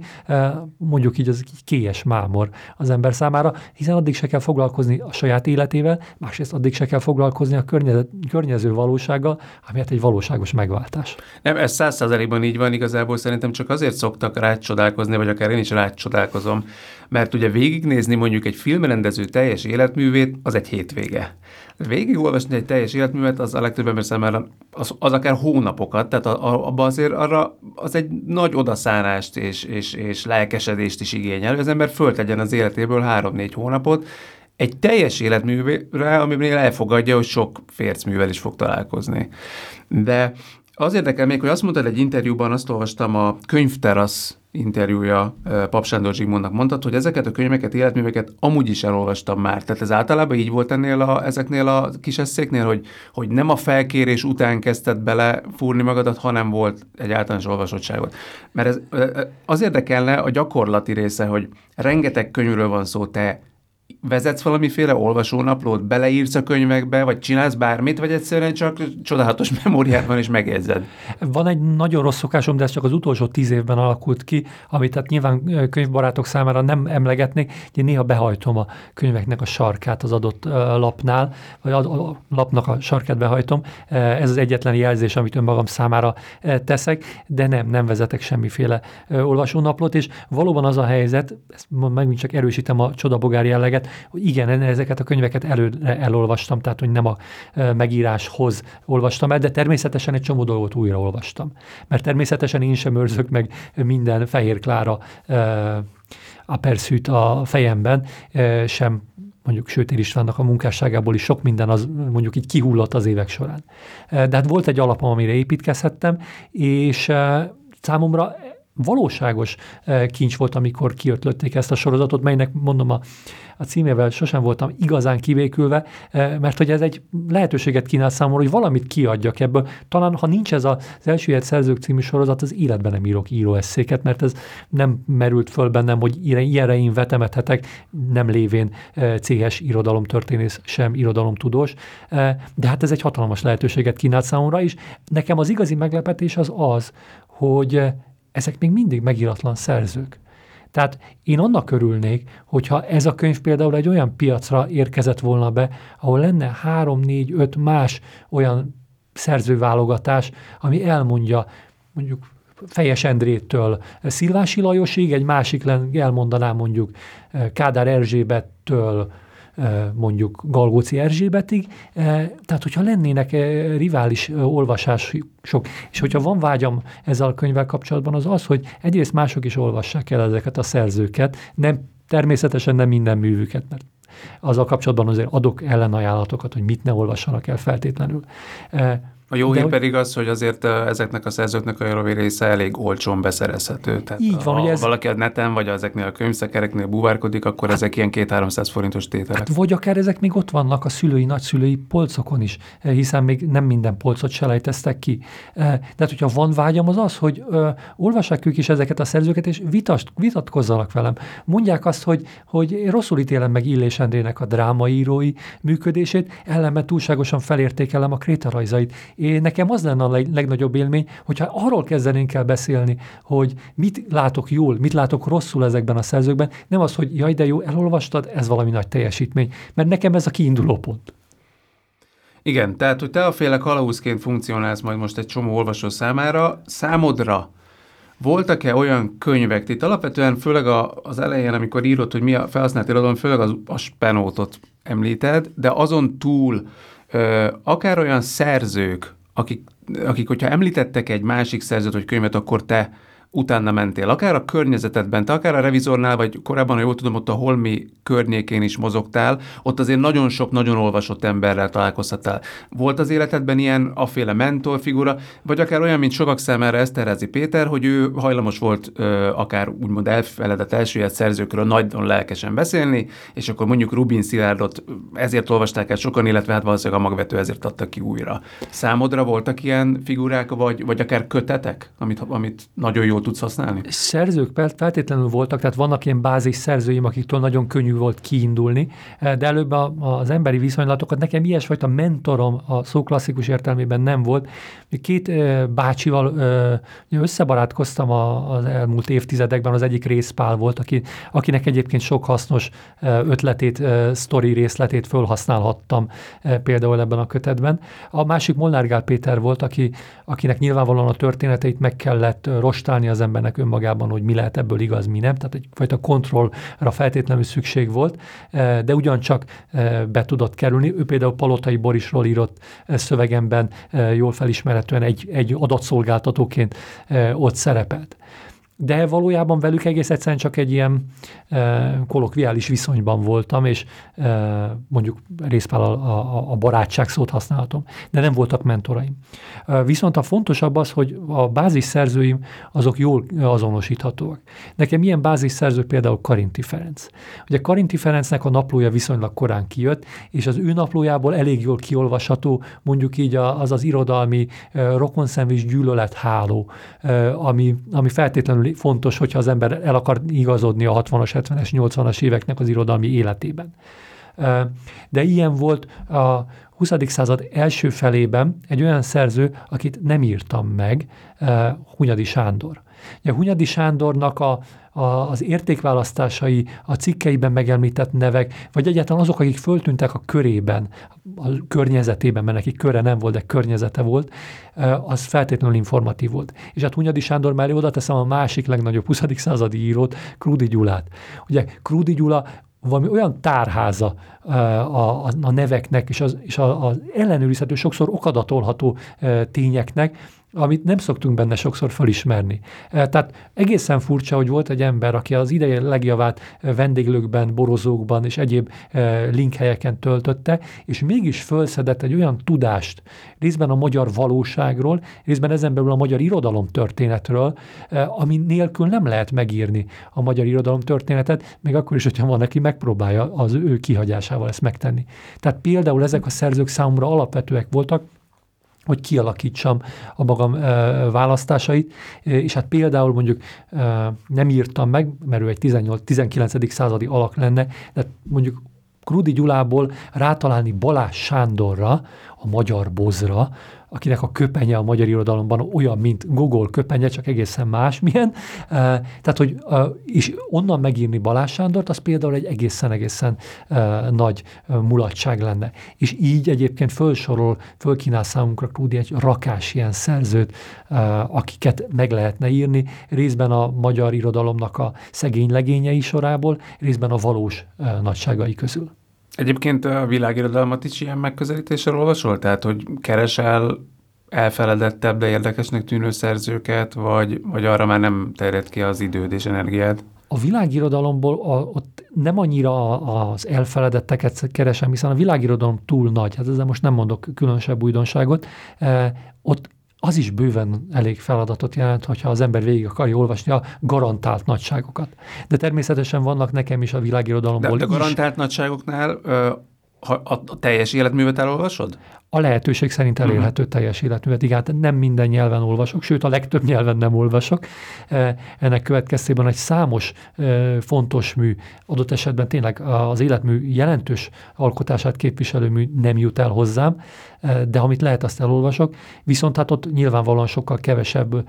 mondjuk így az egy kélyes mámor az ember számára, hiszen addig se kell foglalkozni a saját életével, másrészt addig se kell foglalkozni a környezet, környező valósággal, ami hát egy valóságos megváltás. Nem, ez száz így van, igazából szerintem csak azért szoktak rácsodálkozni, vagy akár én is rácsodálkozom, mert ugye végignézni mondjuk egy filmrendező teljes életművét, az egy hétvége végigolvasni egy teljes életművet, az a legtöbb ember számára az, az akár hónapokat, tehát abban azért arra az egy nagy odaszánást és, és, és lelkesedést is igényel, hogy az ember föltegyen az életéből három-négy hónapot, egy teljes életművére, amiben elfogadja, hogy sok fércművel is fog találkozni. De az érdekel még, hogy azt mondtad egy interjúban, azt olvastam a könyvterasz interjúja Pap Sándor Zsigmondnak mondtad, hogy ezeket a könyveket, életműveket amúgy is elolvastam már. Tehát ez általában így volt ennél a, ezeknél a kis eszéknél, hogy, hogy nem a felkérés után kezdted bele fúrni magadat, hanem volt egy általános olvasottságot. Mert ez, az érdekelne a gyakorlati része, hogy rengeteg könyvről van szó, te vezetsz valamiféle olvasónaplót, beleírsz a könyvekbe, vagy csinálsz bármit, vagy egyszerűen csak csodálatos *laughs* memóriád van, és megérzed? Van egy nagyon rossz szokásom, de ez csak az utolsó tíz évben alakult ki, amit tehát nyilván könyvbarátok számára nem emlegetnék, hogy néha behajtom a könyveknek a sarkát az adott lapnál, vagy a lapnak a sarkát behajtom. Ez az egyetlen jelzés, amit önmagam számára teszek, de nem, nem vezetek semmiféle olvasónaplót, és valóban az a helyzet, ezt megint csak erősítem a csodabogár jelleget, hogy igen, ezeket a könyveket előre elolvastam, tehát hogy nem a megíráshoz olvastam el, de természetesen egy csomó dolgot újra olvastam. Mert természetesen én sem őrzök meg minden Fehér Klára aperszűt a fejemben, sem mondjuk Sőtér Istvánnak a munkásságából is sok minden az mondjuk így kihullott az évek során. De hát volt egy alapom, amire építkezhettem, és számomra valóságos kincs volt, amikor kiötlötték ezt a sorozatot, melynek mondom a a címével sosem voltam igazán kivékülve, eh, mert hogy ez egy lehetőséget kínál számomra, hogy valamit kiadjak ebből. Talán, ha nincs ez az első szerzők című sorozat, az életben nem írok íróeszéket, mert ez nem merült föl bennem, hogy ilyenre én vetemethetek, nem lévén eh, céhes irodalomtörténész, sem irodalomtudós. Eh, de hát ez egy hatalmas lehetőséget kínált számomra is. Nekem az igazi meglepetés az az, hogy ezek még mindig megíratlan szerzők. Tehát én annak örülnék, hogyha ez a könyv például egy olyan piacra érkezett volna be, ahol lenne három, négy, öt más olyan szerzőválogatás, ami elmondja mondjuk Fejes Endrétől Szilvási Lajosig, egy másik elmondaná mondjuk Kádár Erzsébettől mondjuk Galgóci Erzsébetig, tehát hogyha lennének rivális olvasások, és hogyha van vágyam ezzel a könyvvel kapcsolatban, az az, hogy egyrészt mások is olvassák el ezeket a szerzőket, nem természetesen nem minden művüket, mert azzal kapcsolatban azért adok ellenajánlatokat, hogy mit ne olvassanak el feltétlenül. A jó hír pedig az, hogy azért ezeknek a szerzőknek a javi része elég olcsón beszerezhető. Tehát Így van, ha hogy ez... valaki a neten vagy ezeknél a könyvszekereknél buvárkodik, akkor hát, ezek ilyen 2-300 forintos tételek. Hát vagy akár ezek még ott vannak a szülői, nagyszülői polcokon is, hiszen még nem minden polcot selejteztek ki. De hát, hogyha van vágyam, az az, hogy ö, olvassák ők is ezeket a szerzőket, és vitast, vitatkozzanak velem. Mondják azt, hogy, hogy rosszul ítélem meg Illés Endrének a drámaírói működését, ellenben túlságosan felértékelem a krétarajzait. Én nekem az lenne a legnagyobb élmény, hogyha arról kezdenénk el beszélni, hogy mit látok jól, mit látok rosszul ezekben a szerzőkben, nem az, hogy jaj, de jó, elolvastad, ez valami nagy teljesítmény, mert nekem ez a kiinduló pont. Igen, tehát, hogy te a féle kalauzként funkcionálsz majd most egy csomó olvasó számára, számodra voltak-e olyan könyvek, itt alapvetően főleg a, az elején, amikor írod, hogy mi a felhasznált irodalom, főleg az, a spenótot említed, de azon túl akár olyan szerzők, akik, akik, hogyha említettek egy másik szerzőt vagy könyvet, akkor te utána mentél. Akár a környezetedben, te akár a revizornál, vagy korábban, ha jól tudom, ott a Holmi környékén is mozogtál, ott azért nagyon sok, nagyon olvasott emberrel találkozhattál. Volt az életedben ilyen aféle mentorfigura, vagy akár olyan, mint sokak számára Eszterházi Péter, hogy ő hajlamos volt ö, akár úgymond elfeledett elsőjét szerzőkről nagyon lelkesen beszélni, és akkor mondjuk Rubin Szilárdot ezért olvasták el sokan, illetve hát valószínűleg a magvető ezért adta ki újra. Számodra voltak ilyen figurák, vagy, vagy akár kötetek, amit, amit nagyon jól tudsz használni? Szerzők feltétlenül voltak, tehát vannak ilyen bázis szerzőim, akiktől nagyon könnyű volt kiindulni, eh, de előbb a, az emberi viszonylatokat nekem ilyesfajta mentorom a szó klasszikus értelmében nem volt. Két eh, bácsival eh, összebarátkoztam az elmúlt évtizedekben, az egyik Részpál volt, aki, akinek egyébként sok hasznos ötletét, sztori részletét fölhasználhattam például ebben a kötetben. A másik Molnár Gál Péter volt, aki, akinek nyilvánvalóan a történeteit meg kellett rostálni az embernek önmagában, hogy mi lehet ebből igaz, mi nem. Tehát egyfajta kontrollra feltétlenül szükség volt, eh, de ugyancsak eh, be tudott kerülni. Ő például Palotai Borisról írott eh, szövegemben jól felismerhetően egy, egy adatszolgáltatóként ott szerepelt de valójában velük egész egyszerűen csak egy ilyen e, kolokviális viszonyban voltam, és e, mondjuk részpál a, a, a barátság szót használhatom, de nem voltak mentoraim. E, viszont a fontosabb az, hogy a bázis szerzőim azok jól azonosíthatóak. Nekem ilyen bázis szerző például Karinti Ferenc. Ugye Karinti Ferencnek a naplója viszonylag korán kijött, és az ő naplójából elég jól kiolvasható mondjuk így az az irodalmi e, rokonszenvés gyűlölet háló, e, ami, ami feltétlenül fontos, hogyha az ember el akar igazodni a 60-as, 70-es, 80-as éveknek az irodalmi életében. De ilyen volt a 20. század első felében egy olyan szerző, akit nem írtam meg, Hunyadi Sándor. Ugye Hunyadi Sándornak a, a, az értékválasztásai, a cikkeiben megemlített nevek, vagy egyáltalán azok, akik föltűntek a körében, a környezetében, mert neki köre nem volt, de környezete volt, az feltétlenül informatív volt. És hát Hunyadi Sándor mellé oda teszem a másik legnagyobb 20. századi írót, Krúdi Gyulát. Ugye Krúdi Gyula valami olyan tárháza a, a, a neveknek, és az, és az ellenőrizhető, sokszor okadatolható tényeknek, amit nem szoktunk benne sokszor felismerni. Eh, tehát egészen furcsa, hogy volt egy ember, aki az ideje legjavát eh, vendéglőkben, borozókban és egyéb eh, linkhelyeken töltötte, és mégis fölszedett egy olyan tudást, részben a magyar valóságról, részben ezen belül a magyar irodalom történetről, ami nélkül nem lehet megírni a magyar irodalom történetet, még akkor is, hogyha van, neki megpróbálja az ő kihagyásával ezt megtenni. Tehát például ezek a szerzők számomra alapvetőek voltak, hogy kialakítsam a magam választásait, és hát például mondjuk nem írtam meg, mert ő egy 18, 19. századi alak lenne, de mondjuk Krudi Gyulából rátalálni Balázs Sándorra, magyar bozra, akinek a köpenye a magyar irodalomban olyan, mint Gogol köpenye, csak egészen más milyen. Tehát, hogy és onnan megírni Balázs Sándort, az például egy egészen-egészen nagy mulatság lenne. És így egyébként fölsorol, fölkínál számunkra Krúdi egy rakás ilyen szerzőt, akiket meg lehetne írni, részben a magyar irodalomnak a szegény legényei sorából, részben a valós nagyságai közül. Egyébként a világirodalmat is ilyen megközelítéssel olvasol? Tehát, hogy keresel elfeledettebb, de érdekesnek tűnő szerzőket, vagy, vagy arra már nem terjed ki az időd és energiád? A világirodalomból a, ott nem annyira az elfeledetteket keresem, hiszen a világirodalom túl nagy, hát ezzel most nem mondok különösebb újdonságot, ott az is bőven elég feladatot jelent, hogyha az ember végig akarja olvasni a garantált nagyságokat. De természetesen vannak nekem is a világirodalomból De, a garantált is. nagyságoknál ö, ha a teljes életművet elolvasod? A lehetőség szerint elérhető uh-huh. teljes életművet. Hát nem minden nyelven olvasok, sőt a legtöbb nyelven nem olvasok. Ennek következtében egy számos fontos mű, adott esetben tényleg az életmű jelentős alkotását képviselő mű nem jut el hozzám, de amit lehet, azt elolvasok, viszont hát ott nyilvánvalóan sokkal kevesebb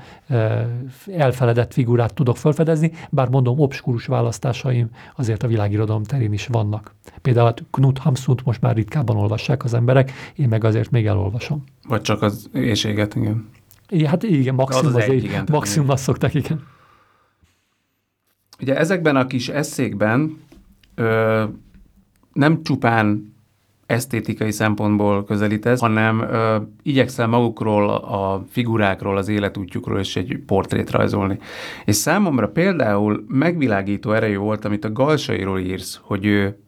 elfeledett figurát tudok felfedezni, bár mondom, obskurus választásaim azért a világirodalom terén is vannak. Például hát Knut Hamsunt most már ritkábban olvassák az emberek, én meg azért még elolvasom. Vagy csak az éjséget, igen. Igen, hát igen, maximum az, az, az egy, igen, maximum azt szoktak, igen. Ugye ezekben a kis eszékben ö, nem csupán esztétikai szempontból közelítesz, hanem ö, igyekszel magukról, a figurákról, az életútjukról is egy portrét rajzolni. És számomra például megvilágító erejű volt, amit a Galsairól írsz, hogy ő,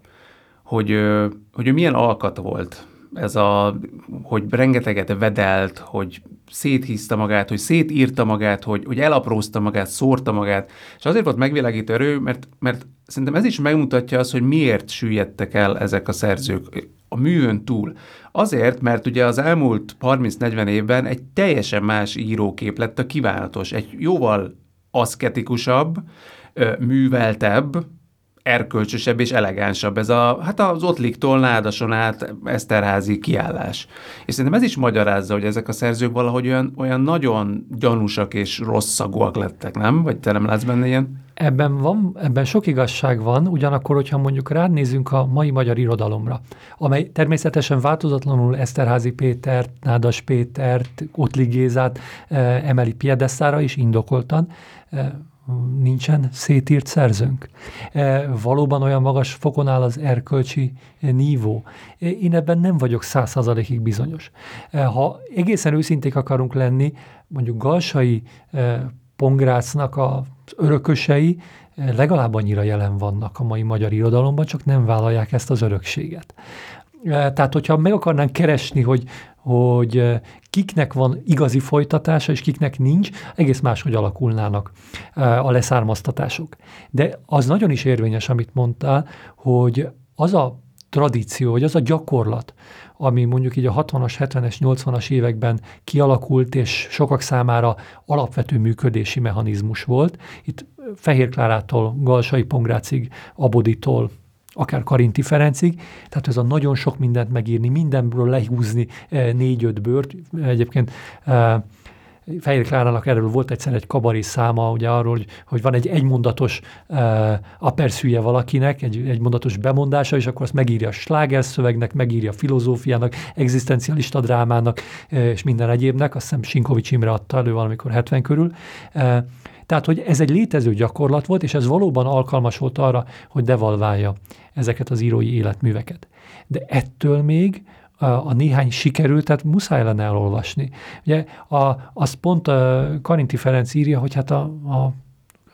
hogy, ő, hogy ő milyen alkat volt. Ez a, hogy rengeteget vedelt, hogy széthízta magát, hogy szétírta magát, hogy, hogy elaprózta magát, szórta magát. És azért volt megvilágító erő, mert, mert szerintem ez is megmutatja azt, hogy miért süllyedtek el ezek a szerzők a műön túl. Azért, mert ugye az elmúlt 30-40 évben egy teljesen más írókép lett a kívánatos, egy jóval aszketikusabb, műveltebb, erkölcsösebb és elegánsabb ez a, hát az Ottliktól nádason át Eszterházi kiállás. És szerintem ez is magyarázza, hogy ezek a szerzők valahogy olyan, olyan nagyon gyanúsak és rosszagúak lettek, nem? Vagy te nem látsz benne ilyen? Ebben, van, ebben sok igazság van, ugyanakkor, hogyha mondjuk ránézünk a mai magyar irodalomra, amely természetesen változatlanul Eszterházi Pétert, Nádas Pétert, Ottli Gézát eh, emeli piedesszára is indokoltan, eh, nincsen szétírt szerzőnk. E, valóban olyan magas fokon áll az erkölcsi nívó. E, én ebben nem vagyok százszázalékig bizonyos. E, ha egészen őszinték akarunk lenni, mondjuk Galsai Pongrácnak az örökösei legalább annyira jelen vannak a mai magyar irodalomban, csak nem vállalják ezt az örökséget. Tehát, hogyha meg akarnánk keresni, hogy, hogy kiknek van igazi folytatása, és kiknek nincs, egész máshogy alakulnának a leszármaztatások. De az nagyon is érvényes, amit mondtál, hogy az a tradíció, hogy az a gyakorlat, ami mondjuk így a 60-as, 70-es, 80-as években kialakult, és sokak számára alapvető működési mechanizmus volt. Itt Fehér Klárától, Galsai Pongrácig, Aboditól, akár Karinti Ferencig, tehát ez a nagyon sok mindent megírni, mindenből lehúzni eh, négy-öt bőrt. Egyébként eh, Fehér Klárának erről volt egyszer egy kabari száma, ugye arról, hogy, hogy van egy egymondatos uh, aperszűje valakinek, egy egymondatos bemondása, és akkor azt megírja a slágerszövegnek, megírja a filozófiának, egzisztencialista drámának, uh, és minden egyébnek, azt hiszem Sinkovics Imre adta elő valamikor 70 körül. Uh, tehát, hogy ez egy létező gyakorlat volt, és ez valóban alkalmas volt arra, hogy devalválja ezeket az írói életműveket. De ettől még a, néhány sikerült, tehát muszáj lenne elolvasni. Ugye a, azt pont a Karinti Ferenc írja, hogy hát a, a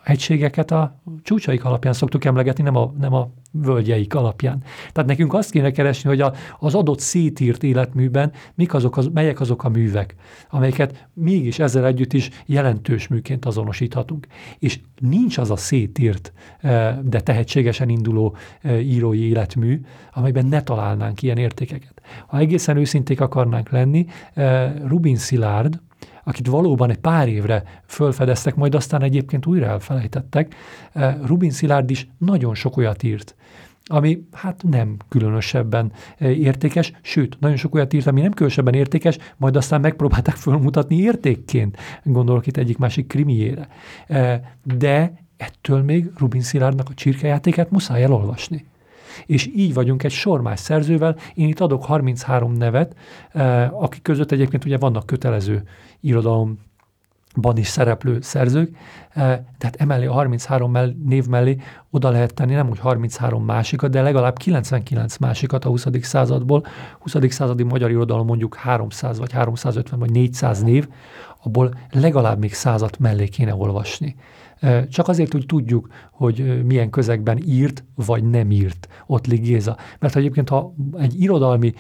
egységeket a csúcsaik alapján szoktuk emlegetni, nem a, nem a völgyeik alapján. Tehát nekünk azt kéne keresni, hogy a, az adott szétírt életműben mik azok az, melyek azok a művek, amelyeket mégis ezzel együtt is jelentős műként azonosíthatunk. És nincs az a szétírt, eh, de tehetségesen induló eh, írói életmű, amelyben ne találnánk ilyen értékeket. Ha egészen őszinték akarnánk lenni, eh, Rubin Szilárd, akit valóban egy pár évre fölfedeztek, majd aztán egyébként újra elfelejtettek, eh, Rubin Szilárd is nagyon sok olyat írt, ami hát nem különösebben eh, értékes, sőt, nagyon sok olyat írt, ami nem különösebben értékes, majd aztán megpróbálták fölmutatni értékként, gondolok itt egyik másik krimiére. Eh, de ettől még Rubin Szilárdnak a csirkejátékát muszáj elolvasni és így vagyunk egy sor más szerzővel. Én itt adok 33 nevet, akik között egyébként ugye vannak kötelező irodalom ban is szereplő szerzők, tehát emellé a 33 mell, név mellé oda lehet tenni nem úgy 33 másikat, de legalább 99 másikat a 20. századból. 20. századi magyar irodalom mondjuk 300 vagy 350 vagy 400 név, abból legalább még százat mellé kéne olvasni. Csak azért, hogy tudjuk, hogy milyen közegben írt, vagy nem írt ott Géza. Mert egyébként, ha egy irodalmi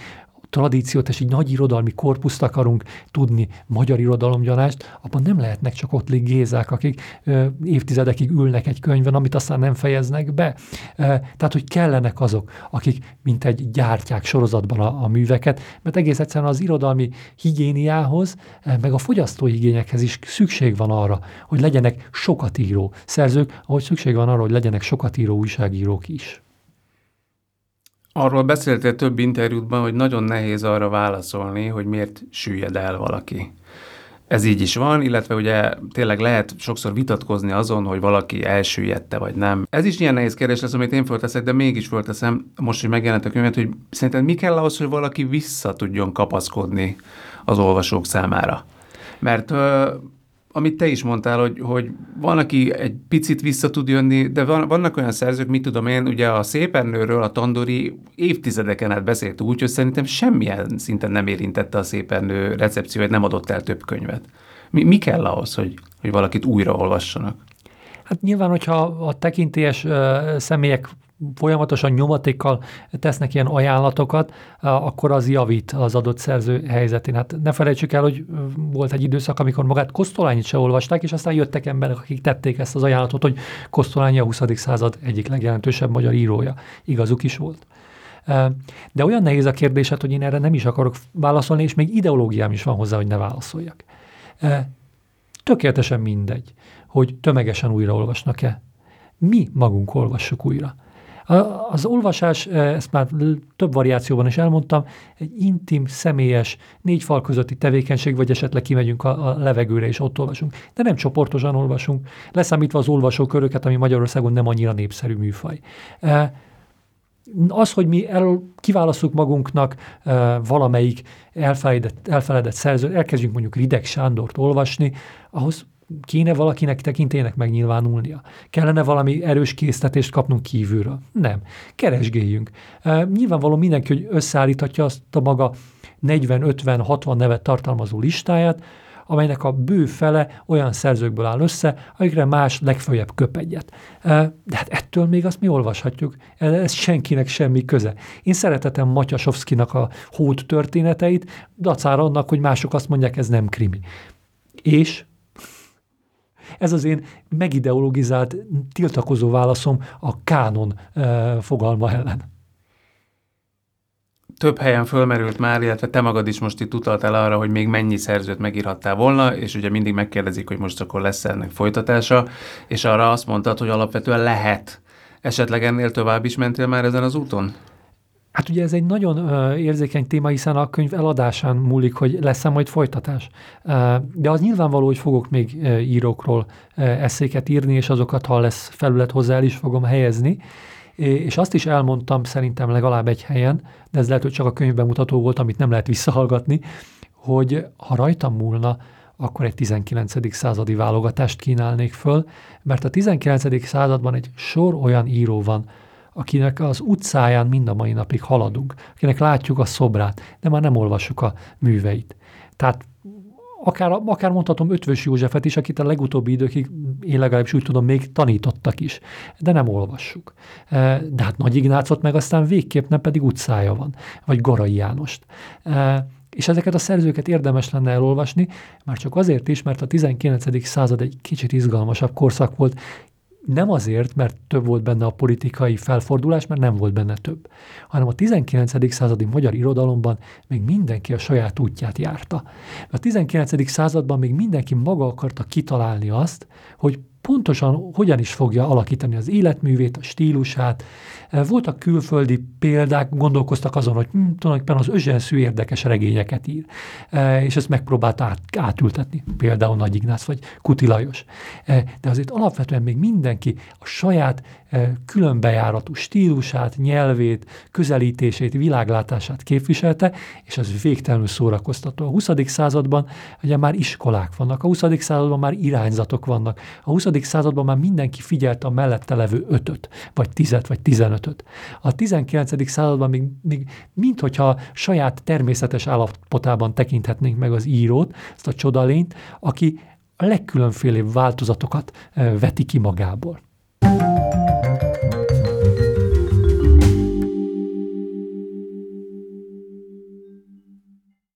tradíciót és egy nagy irodalmi korpuszt akarunk tudni, magyar irodalomgyanást, abban nem lehetnek csak ott gézák, akik ö, évtizedekig ülnek egy könyvben, amit aztán nem fejeznek be. E, tehát, hogy kellenek azok, akik mint egy gyártják sorozatban a, a műveket, mert egész egyszerűen az irodalmi higiéniához, meg a fogyasztói igényekhez is szükség van arra, hogy legyenek sokat író szerzők, ahogy szükség van arra, hogy legyenek sokat író újságírók is. Arról beszéltél több interjútban, hogy nagyon nehéz arra válaszolni, hogy miért süllyed el valaki. Ez így is van, illetve ugye tényleg lehet sokszor vitatkozni azon, hogy valaki elsüllyedte vagy nem. Ez is ilyen nehéz kérdés lesz, amit én fölteszek, de mégis fölteszem, most, hogy megjelent a könyvet, hogy szerinted mi kell ahhoz, hogy valaki vissza tudjon kapaszkodni az olvasók számára. Mert amit te is mondtál, hogy, hogy van, aki egy picit vissza tud jönni, de van, vannak olyan szerzők, mit tudom én, ugye a szépernőről a Tandori évtizedeken át beszélt úgy, hogy szerintem semmilyen szinten nem érintette a szépernő recepciót, nem adott el több könyvet. Mi, mi kell ahhoz, hogy, hogy valakit újra olvassanak? Hát nyilván, hogyha a tekintélyes uh, személyek folyamatosan nyomatékkal tesznek ilyen ajánlatokat, akkor az javít az adott szerző helyzetén. Hát ne felejtsük el, hogy volt egy időszak, amikor magát Kosztolányit se olvasták, és aztán jöttek emberek, akik tették ezt az ajánlatot, hogy Kosztolányi a 20. század egyik legjelentősebb magyar írója. Igazuk is volt. De olyan nehéz a kérdésed, hogy én erre nem is akarok válaszolni, és még ideológiám is van hozzá, hogy ne válaszoljak. Tökéletesen mindegy, hogy tömegesen újraolvasnak-e. Mi magunk olvassuk újra. Az olvasás, e, ezt már több variációban is elmondtam, egy intim, személyes, négy fal közötti tevékenység, vagy esetleg kimegyünk a, a levegőre és ott olvasunk. De nem csoportosan olvasunk, leszámítva az olvasóköröket, ami Magyarországon nem annyira népszerű műfaj. E, az, hogy mi el, kiválasztjuk magunknak e, valamelyik elfeledett, elfeledett szerzőt, elkezdjünk mondjuk Rideg Sándort olvasni, ahhoz Kéne valakinek tekintének megnyilvánulnia? Kellene valami erős késztetést kapnunk kívülről? Nem. Keresgéljünk. Nyilvánvaló mindenki, hogy összeállíthatja azt a maga 40, 50, 60 nevet tartalmazó listáját, amelynek a bő fele olyan szerzőkből áll össze, akikre más legfőjebb köp egyet. De hát ettől még azt mi olvashatjuk. Ez senkinek semmi köze. Én szeretetem Matyasovszkinak a hót történeteit, dacára annak, hogy mások azt mondják, ez nem krimi. És ez az én megideologizált, tiltakozó válaszom a kánon e, fogalma ellen. Több helyen fölmerült már, illetve te magad is most itt utaltál arra, hogy még mennyi szerzőt megírhattál volna, és ugye mindig megkérdezik, hogy most akkor lesz ennek folytatása, és arra azt mondtad, hogy alapvetően lehet. Esetleg ennél tovább is mentél már ezen az úton? Hát ugye ez egy nagyon uh, érzékeny téma, hiszen a könyv eladásán múlik, hogy lesz-e majd folytatás. Uh, de az nyilvánvaló, hogy fogok még uh, írókról eszéket írni, és azokat, ha lesz felület hozzá, el is fogom helyezni. És azt is elmondtam szerintem legalább egy helyen, de ez lehet, hogy csak a könyvben mutató volt, amit nem lehet visszahallgatni, hogy ha rajtam múlna, akkor egy 19. századi válogatást kínálnék föl, mert a 19. században egy sor olyan író van, akinek az utcáján mind a mai napig haladunk, akinek látjuk a szobrát, de már nem olvassuk a műveit. Tehát akár, akár mondhatom Ötvös Józsefet is, akit a legutóbbi időkig én legalábbis úgy tudom, még tanítottak is, de nem olvassuk. E, de hát Nagy Ignácot meg aztán végképp nem pedig utcája van, vagy Garai Jánost. E, és ezeket a szerzőket érdemes lenne elolvasni, már csak azért is, mert a 19. század egy kicsit izgalmasabb korszak volt, nem azért, mert több volt benne a politikai felfordulás, mert nem volt benne több, hanem a 19. századi magyar irodalomban még mindenki a saját útját járta. A 19. században még mindenki maga akarta kitalálni azt, hogy pontosan hogyan is fogja alakítani az életművét, a stílusát. Voltak külföldi példák, gondolkoztak azon, hogy hm, tulajdonképpen az özsenszű érdekes regényeket ír, és ezt megpróbált át, átültetni, például Nagy Ignác vagy Kuti Lajos. De azért alapvetően még mindenki a saját különbejáratú stílusát, nyelvét, közelítését, világlátását képviselte, és ez végtelenül szórakoztató. A 20. században ugye már iskolák vannak, a 20. században már irányzatok vannak, a 20. században már mindenki figyelte a mellette levő ötöt, vagy tizet, vagy tizenötöt. A 19. században még, még minthogyha saját természetes állapotában tekinthetnénk meg az írót, ezt a csodalényt, aki a legkülönfélébb változatokat veti ki magából.